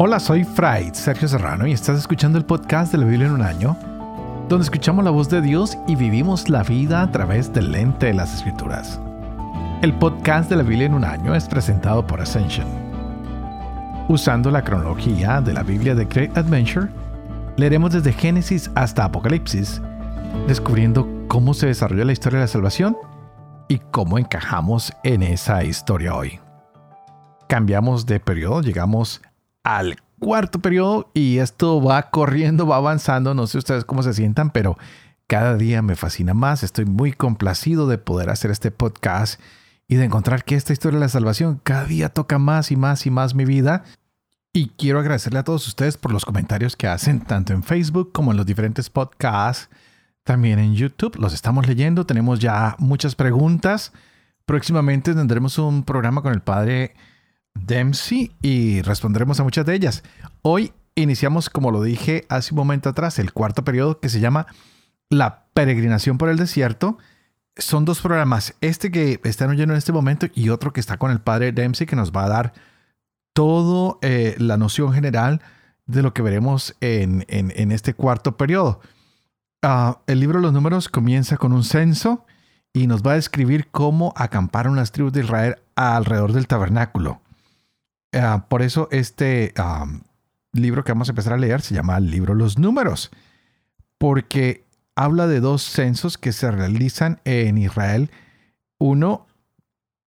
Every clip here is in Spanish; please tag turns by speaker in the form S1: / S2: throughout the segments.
S1: Hola, soy Fray Sergio Serrano y estás escuchando el podcast de la Biblia en un año, donde escuchamos la voz de Dios y vivimos la vida a través del lente de las Escrituras. El podcast de la Biblia en un año es presentado por Ascension. Usando la cronología de la Biblia de Great Adventure, leeremos desde Génesis hasta Apocalipsis, descubriendo cómo se desarrolla la historia de la salvación y cómo encajamos en esa historia hoy. Cambiamos de periodo, llegamos al cuarto periodo y esto va corriendo, va avanzando. No sé ustedes cómo se sientan, pero cada día me fascina más. Estoy muy complacido de poder hacer este podcast y de encontrar que esta historia de la salvación cada día toca más y más y más mi vida. Y quiero agradecerle a todos ustedes por los comentarios que hacen tanto en Facebook como en los diferentes podcasts, también en YouTube. Los estamos leyendo, tenemos ya muchas preguntas. Próximamente tendremos un programa con el padre Dempsey y responderemos a muchas de ellas. Hoy iniciamos, como lo dije hace un momento atrás, el cuarto periodo que se llama La peregrinación por el desierto. Son dos programas, este que están oyendo en este momento y otro que está con el padre Dempsey que nos va a dar toda eh, la noción general de lo que veremos en, este cuarto periodo. Ah, el libro de los números comienza con un censo y nos va a describir cómo acamparon las tribus de Israel alrededor del tabernáculo. Ah, por eso este libro que vamos a empezar a leer se llama el libro Los Números, porque habla de dos censos que se realizan en Israel. Uno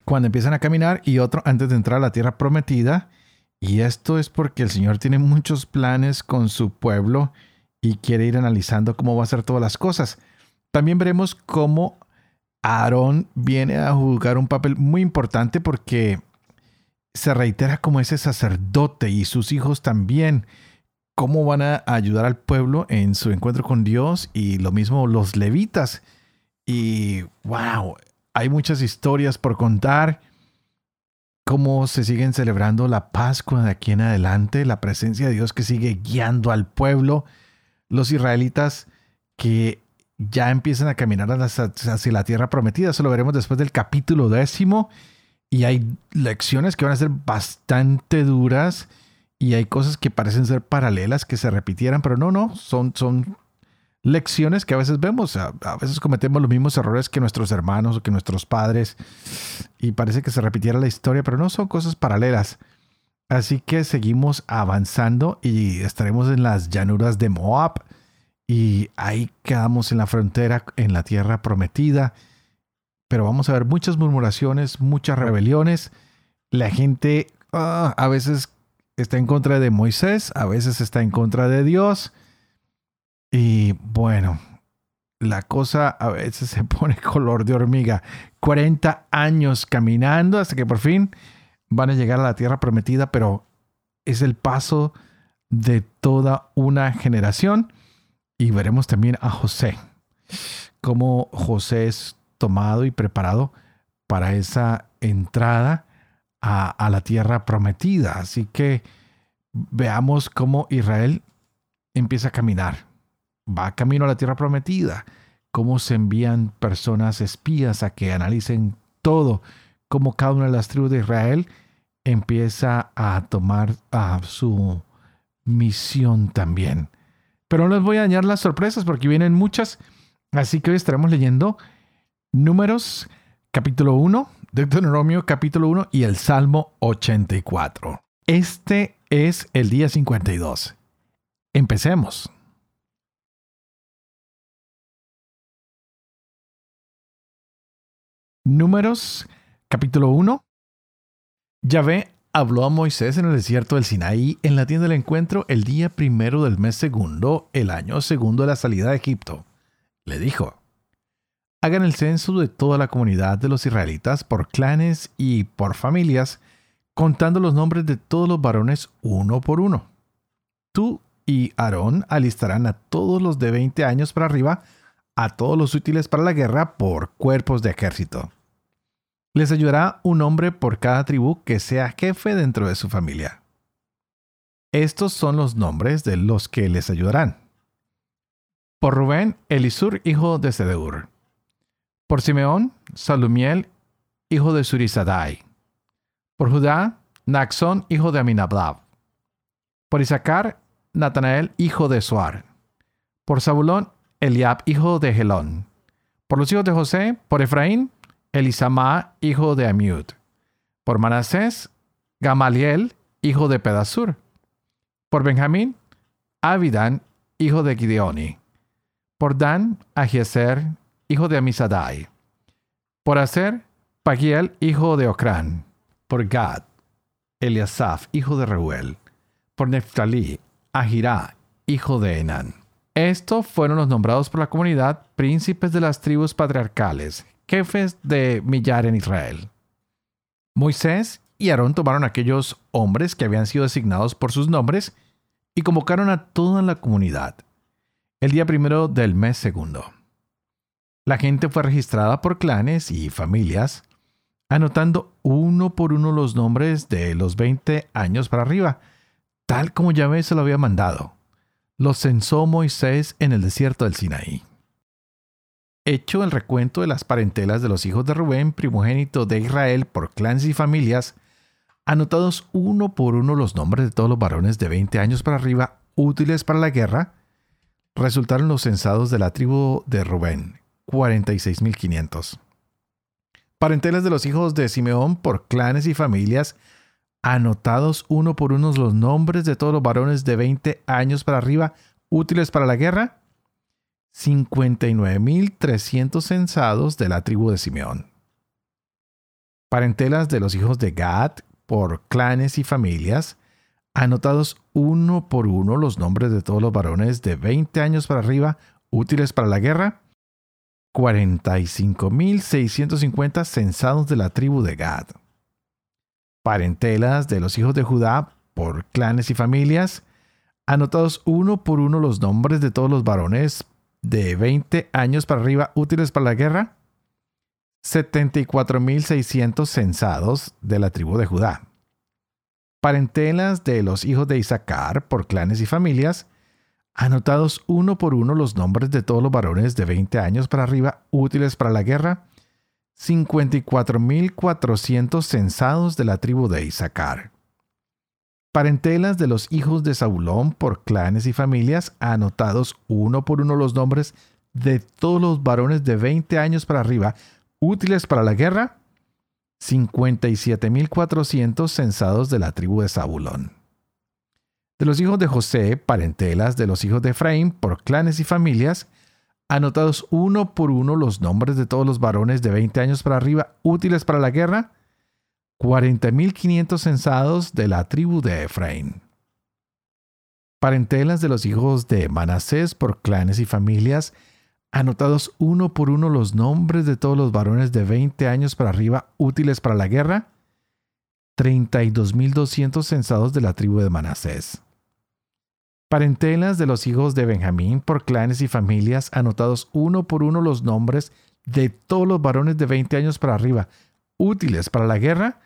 S1: cuando empiezan a caminar y otro antes de entrar a la tierra prometida. Y esto es porque el Señor tiene muchos planes con su pueblo y quiere ir analizando cómo va a hacer todas las cosas. También veremos cómo Aarón viene a jugar un papel muy importante porque se reitera como ese sacerdote y sus hijos también, cómo van a ayudar al pueblo en su encuentro con Dios y lo mismo los levitas. Y wow, hay muchas historias por contar, cómo se siguen celebrando la Pascua de aquí en adelante, la presencia de Dios que sigue guiando al pueblo, los israelitas que ya empiezan a caminar hacia la tierra prometida, eso lo veremos después del capítulo décimo y hay lecciones que van a ser bastante duras y hay cosas que parecen ser paralelas, que se repitieran, pero no, no, son, son lecciones que a veces vemos. A, veces cometemos los mismos errores que nuestros hermanos o que nuestros padres y parece que se repitiera la historia, pero no son cosas paralelas. Así que seguimos avanzando y estaremos en las llanuras de Moab y ahí quedamos en la frontera, en la tierra prometida pero vamos a ver muchas murmuraciones, muchas rebeliones. La gente ah, a veces está en contra de Moisés, a veces está en contra de Dios. Y bueno, la cosa a veces se pone color de hormiga. 40 años caminando hasta que por fin van a llegar a la tierra prometida, pero es el paso de toda una generación. Y veremos también a José, cómo José es tomado y preparado para esa entrada a, la tierra prometida. Así que veamos cómo Israel empieza a caminar. Va camino a la tierra prometida. Cómo se envían personas espías a que analicen todo. Cómo cada una de las tribus de Israel empieza a tomar a su misión también. Pero no les voy a dañar las sorpresas porque vienen muchas. Así que hoy estaremos leyendo Números capítulo 1, Deuteronomio capítulo 1 y el Salmo 84. Este es el día 52. Empecemos. Números capítulo 1. Yahvé habló a Moisés en el desierto del Sinaí en la tienda del encuentro el día primero del mes segundo, el año segundo de la salida de Egipto. Le dijo, hagan el censo de toda la comunidad de los israelitas por clanes y por familias, contando los nombres de todos los varones uno por uno. Tú y Aarón alistarán a todos los de 20 años para arriba, a todos los útiles para la guerra por cuerpos de ejército. Les ayudará un hombre por cada tribu que sea jefe dentro de su familia. Estos son los nombres de los que les ayudarán. Por Rubén, Elisur, hijo de Sedeur. Por Simeón, Salumiel, hijo de Surisadai. Por Judá, Naxón, hijo de Aminabab. Por Isaacar, Natanael, hijo de Suar. Por Zabulón, Eliab, hijo de Gelón. Por los hijos de José, por Efraín, Elisama, hijo de Amiud. Por Manasés, Gamaliel, hijo de Pedasur. Por Benjamín, Abidan, hijo de Gideoni. Por Dan, Ahieser, hijo de Amisadai. Por Aser, Pagiel, hijo de Ocrán. Por Gad, Eliasaf, hijo de Reuel. Por Neftalí, Ahirá, hijo de Enán. Estos fueron los nombrados por la comunidad príncipes de las tribus patriarcales, jefes de millar en Israel. Moisés y Aarón tomaron aquellos hombres que habían sido designados por sus nombres y convocaron a toda la comunidad el día primero del mes segundo. La gente fue registrada por clanes y familias, anotando uno por uno los nombres de los 20 años para arriba, tal como Yahvé se lo había mandado. Los censó Moisés en el desierto del Sinaí. Hecho el recuento de las parentelas de los hijos de Rubén, primogénito de Israel, por clanes y familias, anotados uno por uno los nombres de todos los varones de 20 años para arriba útiles para la guerra, resultaron los censados de la tribu de Rubén, 46.500. Parentelas de los hijos de Simeón por clanes y familias, anotados uno por uno los nombres de todos los varones de 20 años para arriba útiles para la guerra, 59.300 censados de la tribu de Simeón. Parentelas de los hijos de Gad por clanes y familias, anotados uno por uno los nombres de todos los varones de 20 años para arriba útiles para la guerra, 45.650 censados de la tribu de Gad. Parentelas de los hijos de Judá por clanes y familias, anotados uno por uno los nombres de todos los varones de 20 años para arriba útiles para la guerra, 74.600 censados de la tribu de Judá. Parentelas de los hijos de Isaacar por clanes y familias, anotados uno por uno los nombres de todos los varones de 20 años para arriba útiles para la guerra, 54.400 censados de la tribu de Isaacar. Parentelas de los hijos de Saulón por clanes y familias, anotados uno por uno los nombres de todos los varones de 20 años para arriba útiles para la guerra, 57.400 censados de la tribu de Zabulón. De los hijos de José, parentelas de los hijos de Efraín, por clanes y familias, anotados uno por uno los nombres de todos los varones de 20 años para arriba útiles para la guerra, 40.500 censados de la tribu de Efraín. Parentelas de los hijos de Manasés por clanes y familias, anotados uno por uno los nombres de todos los varones de 20 años para arriba útiles para la guerra, 32.200 censados de la tribu de Manasés. Parentelas de los hijos de Benjamín por clanes y familias, anotados uno por uno los nombres de todos los varones de 20 años para arriba útiles para la guerra,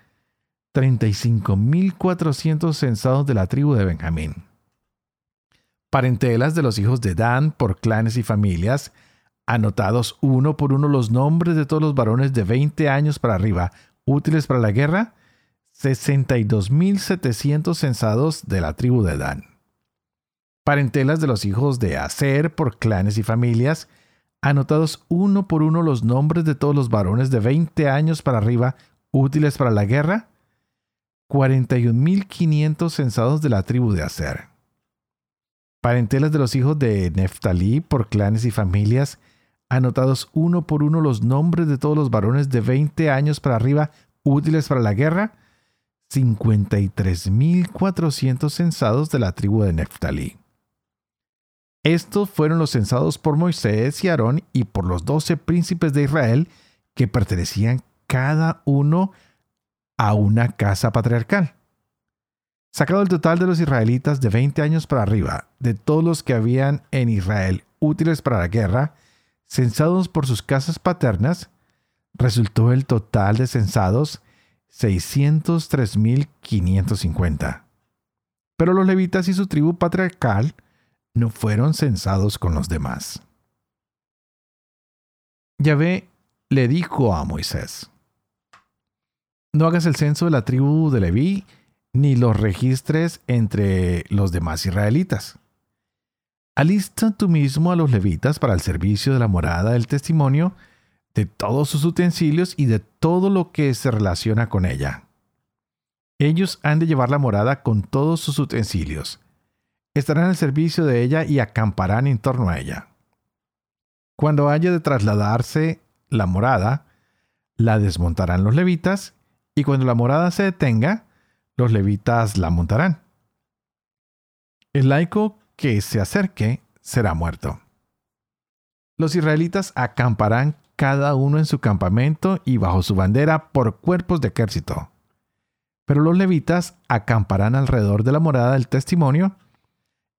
S1: 35.400 censados de la tribu de Benjamín. Parentelas de los hijos de Dan por clanes y familias, anotados uno por uno los nombres de todos los varones de 20 años para arriba, útiles para la guerra, 62.700 censados de la tribu de Dan. Parentelas de los hijos de Aser por clanes y familias, anotados uno por uno los nombres de todos los varones de 20 años para arriba, útiles para la guerra, 41.500 censados de la tribu de Aser. Parentelas de los hijos de Neftalí por clanes y familias, anotados uno por uno los nombres de todos los varones de 20 años para arriba útiles para la guerra, 53.400 censados de la tribu de Neftalí. Estos fueron los censados por Moisés y Aarón y por los doce príncipes de Israel que pertenecían cada uno a una casa patriarcal. Sacado el total de los israelitas de 20 años para arriba, de todos los que habían en Israel útiles para la guerra, censados por sus casas paternas, resultó el total de censados 603.550. Pero los levitas y su tribu patriarcal no fueron censados con los demás. Yahvé le dijo a Moisés, No hagas el censo de la tribu de Leví, ni los registres entre los demás israelitas. Alista tú mismo a los levitas para el servicio de la morada del testimonio, de todos sus utensilios y de todo lo que se relaciona con ella. Ellos han de llevar la morada con todos sus utensilios. Estarán al servicio de ella y acamparán en torno a ella. Cuando haya de trasladarse la morada, la desmontarán los levitas, y cuando la morada se detenga, los levitas la montarán. El laico que se acerque será muerto. Los israelitas acamparán cada uno en su campamento y bajo su bandera por cuerpos de ejército. Pero los levitas acamparán alrededor de la morada del testimonio,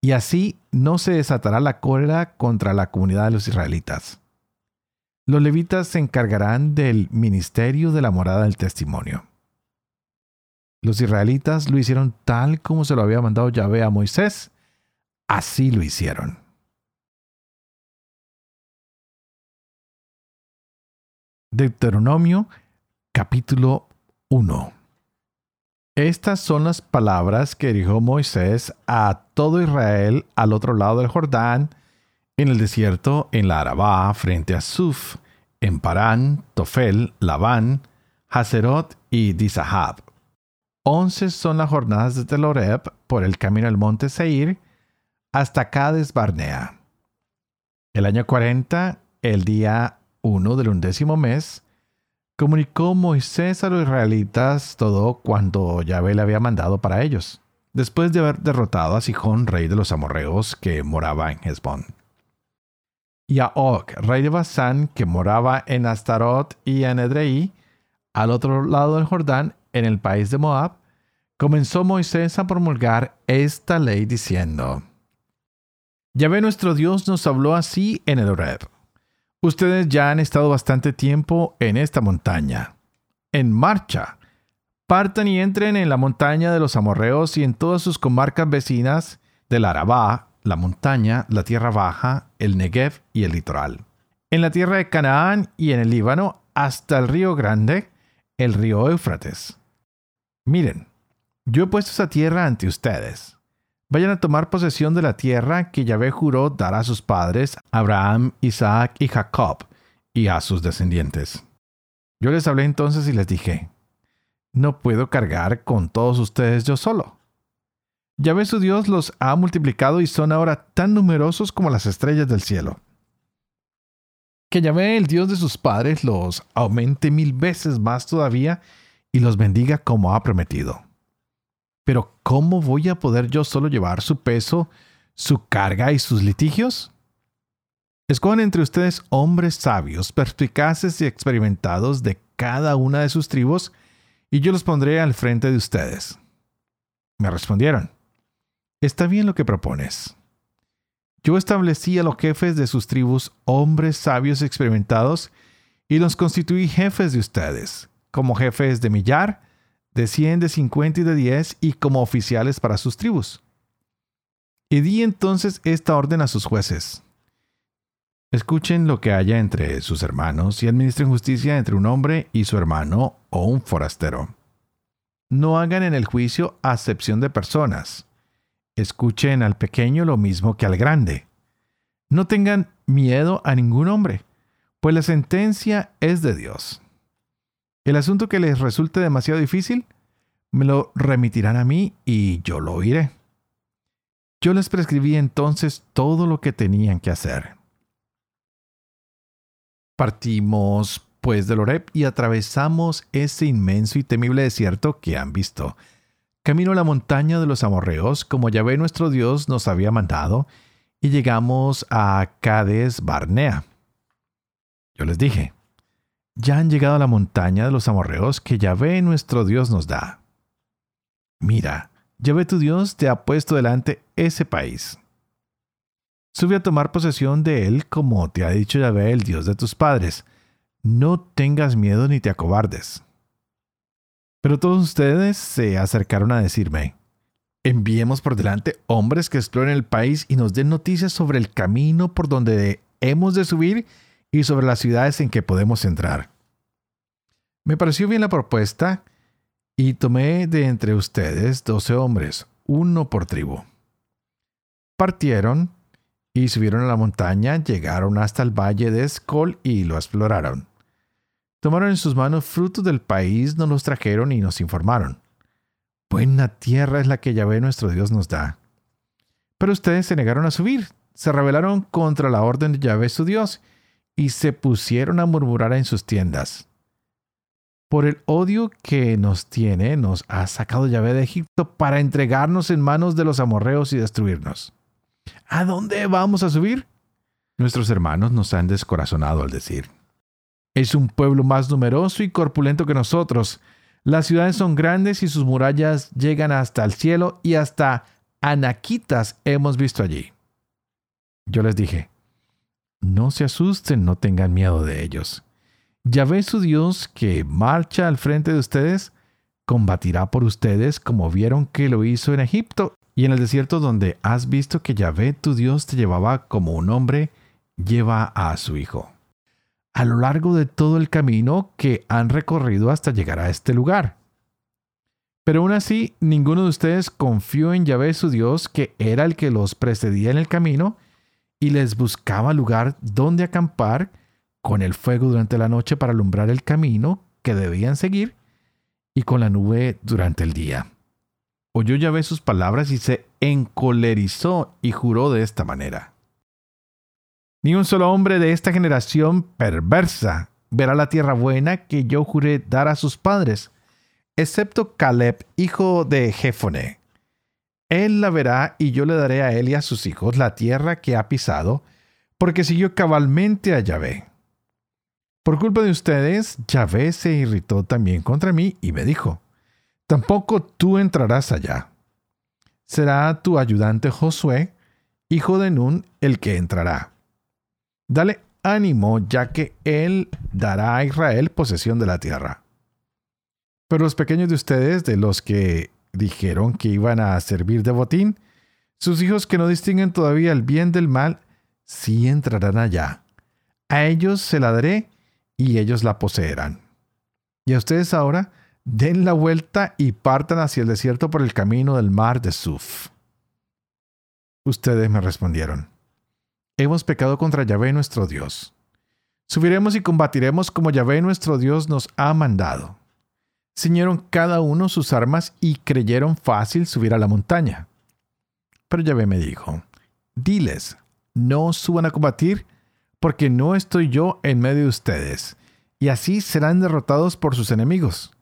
S1: y así no se desatará la cólera contra la comunidad de los israelitas. Los levitas se encargarán del ministerio de la morada del testimonio. Los israelitas lo hicieron tal como se lo había mandado Yahvé a Moisés, así lo hicieron. Deuteronomio capítulo 1 Estas son las palabras que dijo Moisés a todo Israel al otro lado del Jordán, en el desierto, en la Arabá, frente a Suf, en Parán, Tofel, Labán, Hazerot y Dizahab. Once son las jornadas de Teloreb por el camino al monte Seir hasta Cades Barnea. El año 40, el día 1 del undécimo mes, comunicó Moisés a los israelitas todo cuanto Yahvé le había mandado para ellos, después de haber derrotado a Sijón, rey de los amorreos, que moraba en Hezbón y a Og, rey de Basán, que moraba en Astarot y en Edrei, al otro lado del Jordán, en el país de Moab, comenzó Moisés a promulgar esta ley diciendo, Yahvé nuestro Dios nos habló así en el. Ustedes ya han estado bastante tiempo en esta montaña. En marcha. Partan y entren en la montaña de los amorreos y en todas sus comarcas vecinas del Arabá, la montaña, la tierra baja, el Negev y el litoral. En la tierra de Canaán y en el Líbano hasta el río grande, el río Éufrates. Miren, yo he puesto esa tierra ante ustedes. Vayan a tomar posesión de la tierra que Yahvé juró dar a sus padres, Abraham, Isaac y Jacob, y a sus descendientes. Yo les hablé entonces y les dije, no puedo cargar con todos ustedes yo solo. Yahvé su Dios los ha multiplicado y son ahora tan numerosos como las estrellas del cielo. Que Yahvé, el Dios de sus padres, los aumente mil veces más todavía y los bendiga como ha prometido. Pero ¿cómo voy a poder yo solo llevar su peso, su carga y sus litigios? Escojan entre ustedes hombres sabios, perspicaces y experimentados de cada una de sus tribus, y yo los pondré al frente de ustedes. Me respondieron, Está bien lo que propones. Yo establecí a los jefes de sus tribus hombres sabios experimentados y los constituí jefes de ustedes, como jefes de millar, de cien, de cincuenta y de diez, y como oficiales para sus tribus. Y di entonces esta orden a sus jueces. Escuchen lo que haya entre sus hermanos y administren justicia entre un hombre y su hermano o un forastero. No hagan en el juicio acepción de personas Escuchen al pequeño lo mismo que al grande. No tengan miedo a ningún hombre, pues la sentencia es de Dios. El asunto que les resulte demasiado difícil, me lo remitirán a mí y yo lo oiré. Yo les prescribí entonces todo lo que tenían que hacer. Partimos pues de Loreb y atravesamos ese inmenso y temible desierto que han visto camino a la montaña de los amorreos, como Yahvé nuestro Dios nos había mandado, y llegamos a Cades Barnea. Yo les dije, ya han llegado a la montaña de los amorreos que Yahvé nuestro Dios nos da. Mira, Yahvé tu Dios te ha puesto delante ese país. Sube a tomar posesión de él como te ha dicho Yahvé el Dios de tus padres. No tengas miedo ni te acobardes. Pero todos ustedes se acercaron a decirme, enviemos por delante hombres que exploren el país y nos den noticias sobre el camino por donde hemos de subir y sobre las ciudades en que podemos entrar. Me pareció bien la propuesta Y tomé de entre ustedes doce hombres, uno por tribu. Partieron y subieron a la montaña, llegaron hasta el valle de Escol y lo exploraron. Tomaron en sus manos frutos del país, nos los trajeron y nos informaron. Buena tierra es la que Yahvé nuestro Dios nos da. Pero ustedes se negaron a subir, se rebelaron contra la orden de Yahvé su Dios, y se pusieron a murmurar en sus tiendas. Por el odio que nos tiene, nos ha sacado Yahvé de Egipto para entregarnos en manos de los amorreos y destruirnos. ¿A dónde vamos a subir? Nuestros hermanos nos han descorazonado al decir. Es un pueblo más numeroso y corpulento que nosotros. Las ciudades son grandes y sus murallas llegan hasta el cielo y hasta anaquitas hemos visto allí. Yo les dije, no se asusten, no tengan miedo de ellos. Ya ve su Dios que marcha al frente de ustedes, combatirá por ustedes como vieron que lo hizo en Egipto y en el desierto donde has visto que Yahvé tu Dios te llevaba como un hombre lleva a su hijo. A lo largo de todo el camino que han recorrido hasta llegar a este lugar. Pero aún así, ninguno de ustedes confió en Yahvé su Dios, que era el que los precedía en el camino, y les buscaba lugar donde acampar con el fuego durante la noche para alumbrar el camino que debían seguir, y con la nube durante el día oyó Yahvé sus palabras y se encolerizó y juró de esta manera. Ni un solo hombre de esta generación perversa verá la tierra buena que yo juré dar a sus padres, excepto Caleb, hijo de Jefone. Él la verá y yo le daré a él y a sus hijos la tierra que ha pisado, porque siguió cabalmente a Yahvé. Por culpa de ustedes, Yahvé se irritó también contra mí y me dijo, Tampoco tú entrarás allá. Será tu ayudante Josué, hijo de Nun, el que entrará. Dale ánimo, ya que él dará a Israel posesión de la tierra. Pero los pequeños de ustedes, de los que dijeron que iban a servir de botín, sus hijos que no distinguen todavía el bien del mal, sí entrarán allá. A ellos se la daré y ellos la poseerán. Y a ustedes ahora, den la vuelta y partan hacia el desierto por el camino del mar de Suf. Ustedes me respondieron, hemos pecado contra Yahvé nuestro Dios. Subiremos y combatiremos como Yahvé nuestro Dios nos ha mandado. Ciñeron cada uno sus armas y creyeron fácil subir a la montaña. Pero Yahvé me dijo, diles, no suban a combatir, porque no estoy yo en medio de ustedes, y así serán derrotados por sus enemigos.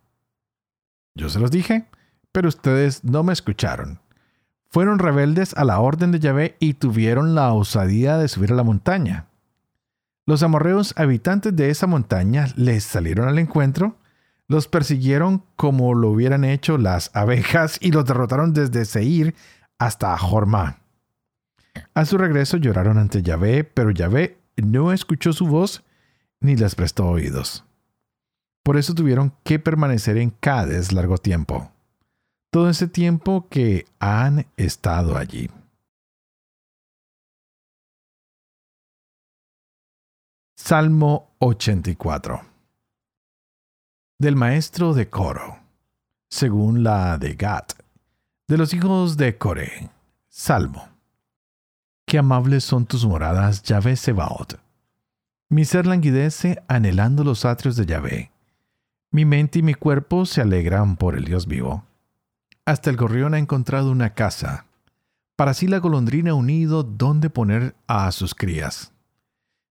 S1: Yo se los dije, pero ustedes no me escucharon. Fueron rebeldes a la orden de Yahvé y tuvieron la osadía de subir a la montaña. Los amorreos habitantes de esa montaña les salieron al encuentro, los persiguieron como lo hubieran hecho las abejas y los derrotaron desde Seir hasta Jorma. A su regreso lloraron ante Yahvé, pero Yahvé no escuchó su voz ni les prestó oídos. Por eso tuvieron que permanecer en Cádiz largo tiempo. Todo ese tiempo que han estado allí. Salmo 84 Del maestro de coro, según la de Gat, de los hijos de Coré. Salmo. Qué amables son tus moradas, Yahvé Sebaot. Mi ser languidece anhelando los atrios de Yahvé. Mi mente y mi cuerpo se alegran por el Dios vivo. Hasta el gorrión ha encontrado una casa, para sí la golondrina unido donde poner a sus crías.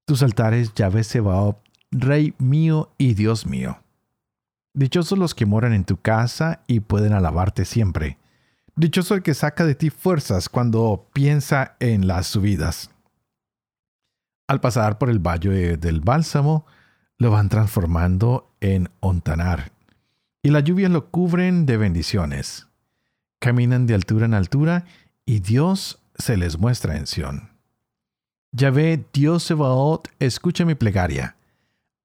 S1: Tus altares, Yahvé Sebaoth, Rey mío y Dios mío. Dichosos los que moran en tu casa y pueden alabarte siempre. Dichoso el que saca de ti fuerzas cuando piensa en las subidas. Al pasar por el valle del bálsamo, lo van transformando en Ontanar, y las lluvias lo cubren de bendiciones. Caminan de altura en altura, y Dios se les muestra en Sión. Yahvé, Dios Sebaot, escucha mi plegaria.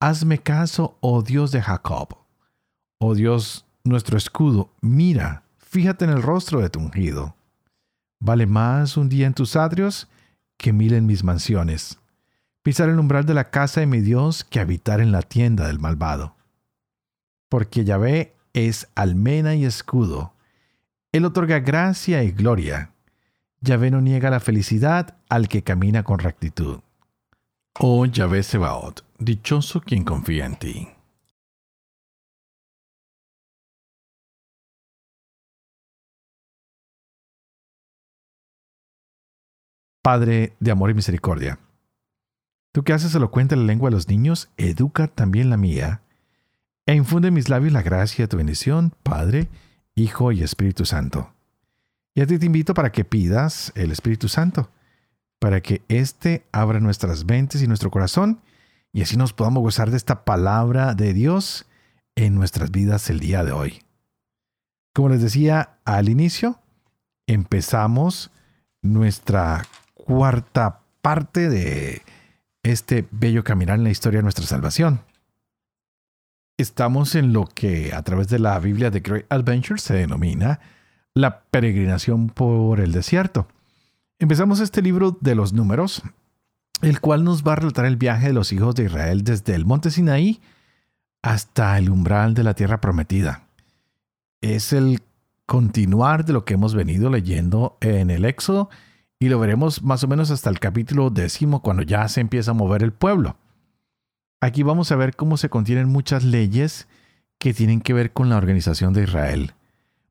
S1: Hazme caso, oh Dios de Jacob. Oh Dios, nuestro escudo, mira, fíjate en el rostro de tu ungido. Vale más un día en tus atrios que mil en mis mansiones pisar el umbral de la casa de mi Dios que habitar en la tienda del malvado. Porque Yahvé es almena y escudo. Él otorga gracia y gloria. Yahvé no niega la felicidad al que camina con rectitud. Oh Yahvé Sebaot, dichoso quien confía en ti. Padre de amor y misericordia, tú que haces elocuente la lengua de los niños, educa también la mía, e infunde en mis labios la gracia de tu bendición, Padre, Hijo y Espíritu Santo. Y a ti te invito para que pidas el Espíritu Santo, para que éste abra nuestras mentes y nuestro corazón, y así nos podamos gozar de esta palabra de Dios en nuestras vidas el día de hoy. Como les decía al inicio, empezamos nuestra cuarta parte de este bello caminar en la historia de nuestra salvación. Estamos en lo que a través de la Biblia de Great Adventure se denomina la peregrinación por el desierto. Empezamos este libro de los números, el cual nos va a relatar el viaje de los hijos de Israel desde el monte Sinaí hasta el umbral de la tierra prometida. Es el continuar de lo que hemos venido leyendo en el Éxodo y lo veremos más o menos hasta el capítulo décimo cuando ya se empieza a mover el pueblo. Aquí vamos a ver cómo se contienen muchas leyes que tienen que ver con la organización de Israel.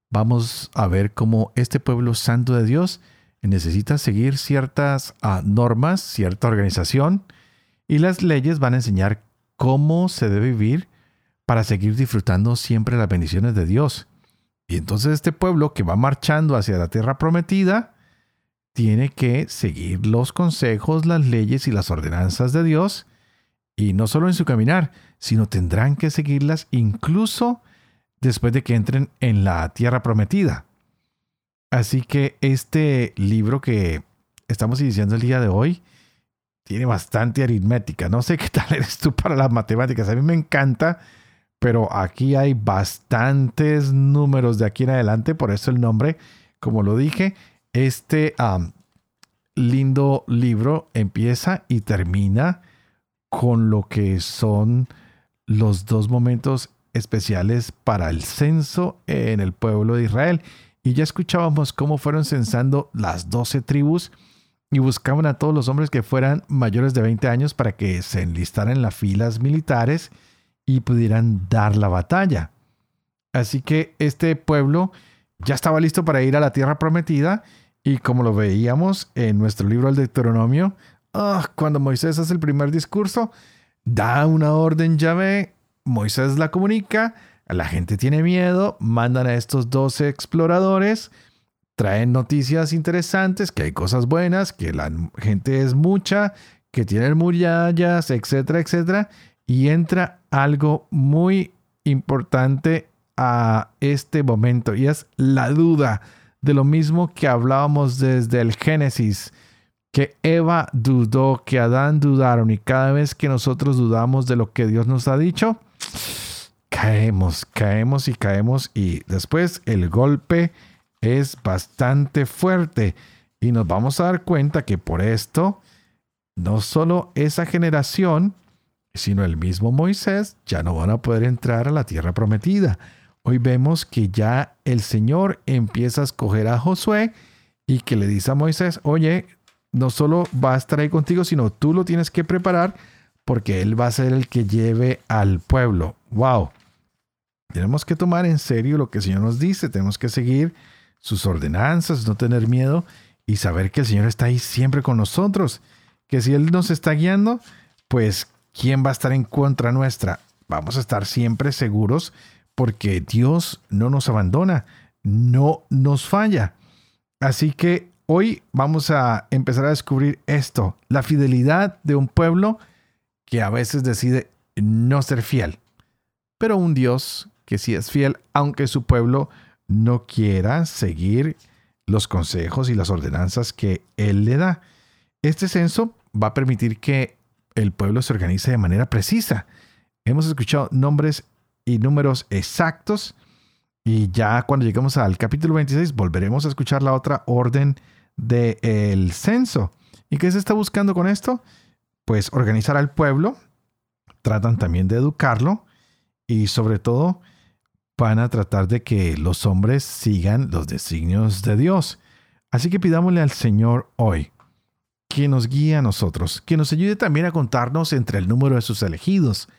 S1: Vamos a ver cómo este pueblo santo de Dios necesita seguir ciertas ah, normas, cierta organización, y las leyes van a enseñar cómo se debe vivir para seguir disfrutando siempre las bendiciones de Dios. Y entonces este pueblo que va marchando hacia la tierra prometida, tiene que seguir los consejos, las leyes y las ordenanzas de Dios, y no solo en su caminar, sino tendrán que seguirlas incluso después de que entren en la tierra prometida. Así que este libro que estamos iniciando el día de hoy tiene bastante aritmética. No sé qué tal eres tú para las matemáticas. A mí me encanta, pero aquí hay bastantes números de aquí en adelante, por eso el nombre, como lo dije, este lindo libro empieza y termina con lo que son los dos momentos especiales para el censo en el pueblo de Israel. Y ya escuchábamos cómo fueron censando las doce tribus y buscaban a todos los hombres que fueran mayores de 20 años para que se enlistaran en las filas militares y pudieran dar la batalla. Así que este pueblo ya estaba listo para ir a la tierra prometida y como lo veíamos en nuestro libro El Deuteronomio, ah, cuando Moisés hace el primer discurso, da una orden llave, Moisés la comunica, la gente tiene miedo, mandan a estos 12 exploradores, traen noticias interesantes, que hay cosas buenas, que la gente es mucha, que tienen murallas, etcétera, etcétera, y entra algo muy importante a este momento y es la duda de lo mismo que hablábamos desde el Génesis, que Eva dudó, que Adán dudaron y cada vez que nosotros dudamos de lo que Dios nos ha dicho, caemos, caemos y caemos y después el golpe es bastante fuerte y nos vamos a dar cuenta que por esto no solo esa generación, sino el mismo Moisés ya no van a poder entrar a la tierra prometida hoy vemos que ya el Señor empieza a escoger a Josué y que le dice a Moisés, oye, no solo va a estar ahí contigo, sino tú lo tienes que preparar porque Él va a ser el que lleve al pueblo. ¡Wow! Tenemos que tomar en serio lo que el Señor nos dice, tenemos que seguir sus ordenanzas, no tener miedo y saber que el Señor está ahí siempre con nosotros, que si Él nos está guiando, pues ¿quién va a estar en contra nuestra? Vamos a estar siempre seguros porque Dios no nos abandona, no nos falla. Así que hoy vamos a empezar a descubrir esto, la fidelidad de un pueblo que a veces decide no ser fiel, pero un Dios que sí es fiel, aunque su pueblo no quiera seguir los consejos y las ordenanzas que Él le da. Este censo va a permitir que el pueblo se organice de manera precisa. Hemos escuchado nombres y números exactos. Y ya cuando lleguemos al capítulo 26 volveremos a escuchar la otra orden del censo. ¿Y qué se está buscando con esto? Pues organizar al pueblo, tratan también de educarlo y sobre todo van a tratar de que los hombres sigan los designios de Dios. Así que pidámosle al Señor hoy que nos guíe a nosotros, que nos ayude también a contarnos entre el número de sus elegidos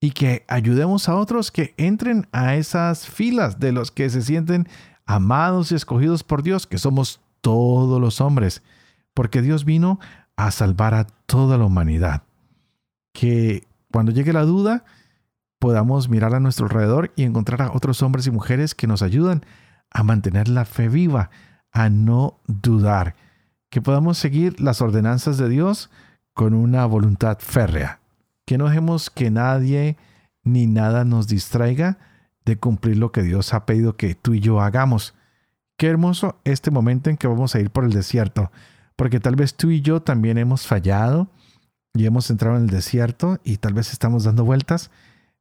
S1: y que ayudemos a otros que entren a esas filas de los que se sienten amados y escogidos por Dios, que somos todos los hombres, porque Dios vino a salvar a toda la humanidad. Que cuando llegue la duda, podamos mirar a nuestro alrededor y encontrar a otros hombres y mujeres que nos ayudan a mantener la fe viva, a no dudar, que podamos seguir las ordenanzas de Dios con una voluntad férrea, que no dejemos que nadie ni nada nos distraiga de cumplir lo que Dios ha pedido que tú y yo hagamos. Qué hermoso este momento en que vamos a ir por el desierto, porque tal vez tú y yo también hemos fallado y hemos entrado en el desierto y tal vez estamos dando vueltas,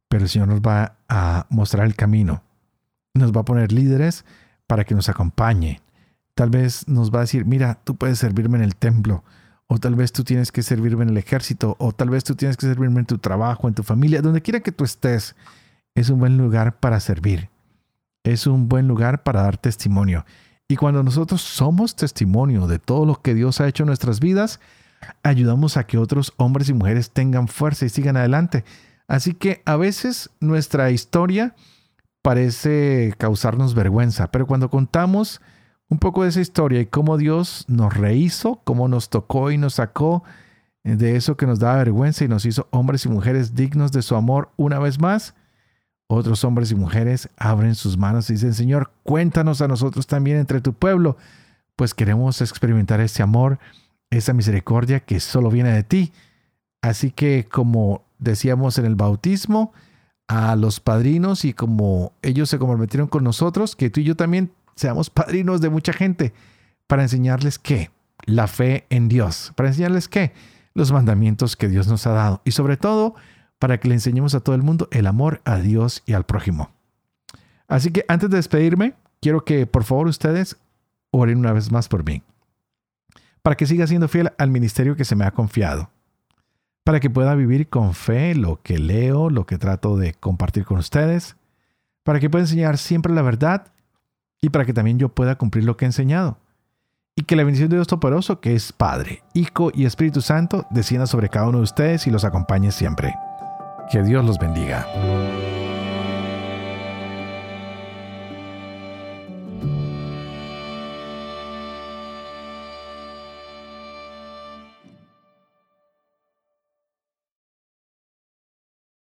S1: pero el Señor nos va a mostrar el camino. Nos va a poner líderes para que nos acompañe. Tal vez nos va a decir, mira, tú puedes servirme en el templo, o tal vez tú tienes que servirme en el ejército, o tal vez tú tienes que servirme en tu trabajo, en tu familia, donde quiera que tú estés. Es un buen lugar para servir. Es un buen lugar para dar testimonio. Y cuando nosotros somos testimonio de todo lo que Dios ha hecho en nuestras vidas, ayudamos a que otros hombres y mujeres tengan fuerza y sigan adelante. Así que a veces nuestra historia parece causarnos vergüenza, pero cuando contamos un poco de esa historia y cómo Dios nos rehizo, cómo nos tocó y nos sacó de eso que nos daba vergüenza y nos hizo hombres y mujeres dignos de su amor una vez más, otros hombres y mujeres abren sus manos y dicen, Señor, cuéntanos a nosotros también entre tu pueblo, pues queremos experimentar ese amor, esa misericordia que solo viene de ti. Así que como decíamos en el bautismo, a los padrinos y como ellos se comprometieron con nosotros, que tú y yo también seamos padrinos de mucha gente para enseñarles qué, la fe en Dios, para enseñarles qué, los mandamientos que Dios nos ha dado. Y sobre todo para que le enseñemos a todo el mundo el amor a Dios y al prójimo. Así que antes de despedirme, quiero que por favor ustedes oren una vez más por mí, para que siga siendo fiel al ministerio que se me ha confiado. Para que pueda vivir con fe lo que leo, lo que trato de compartir con ustedes, para que pueda enseñar siempre la verdad y para que también yo pueda cumplir lo que he enseñado. Y que la bendición de Dios Toporoso, que es Padre, Hijo y Espíritu Santo, descienda sobre cada uno de ustedes y los acompañe siempre. Que Dios los bendiga.